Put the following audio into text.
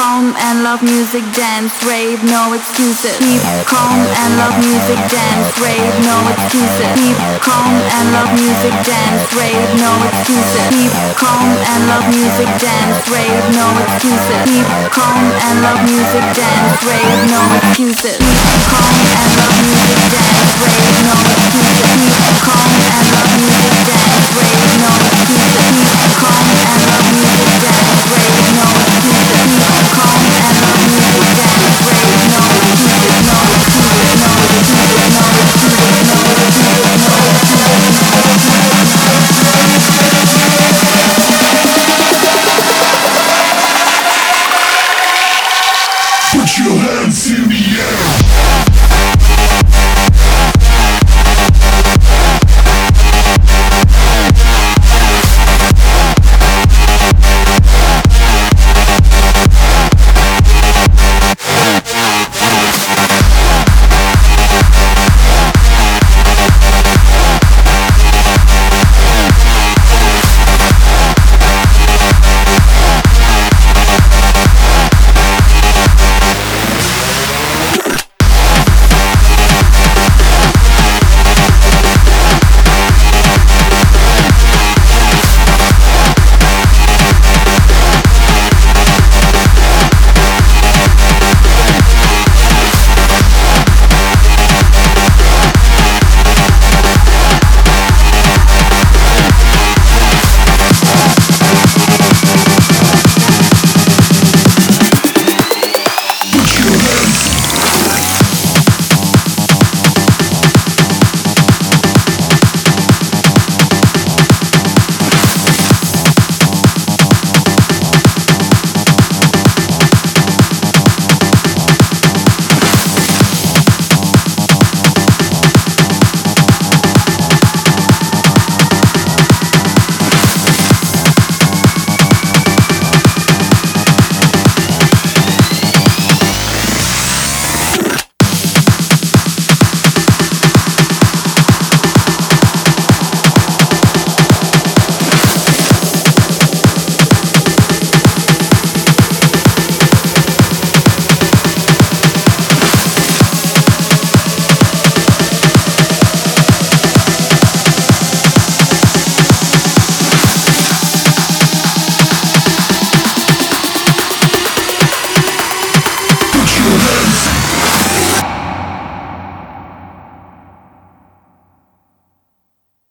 calm and love music, dance, rave, no excuses. Keep calm and love music, dance, rave, no excuses. Keep calm and love music, dance, rave, no excuses. Keep calm and love music, dance, rave, no excuses. Keep calm and love music, dance, rave, no excuses. Keep calm and love music,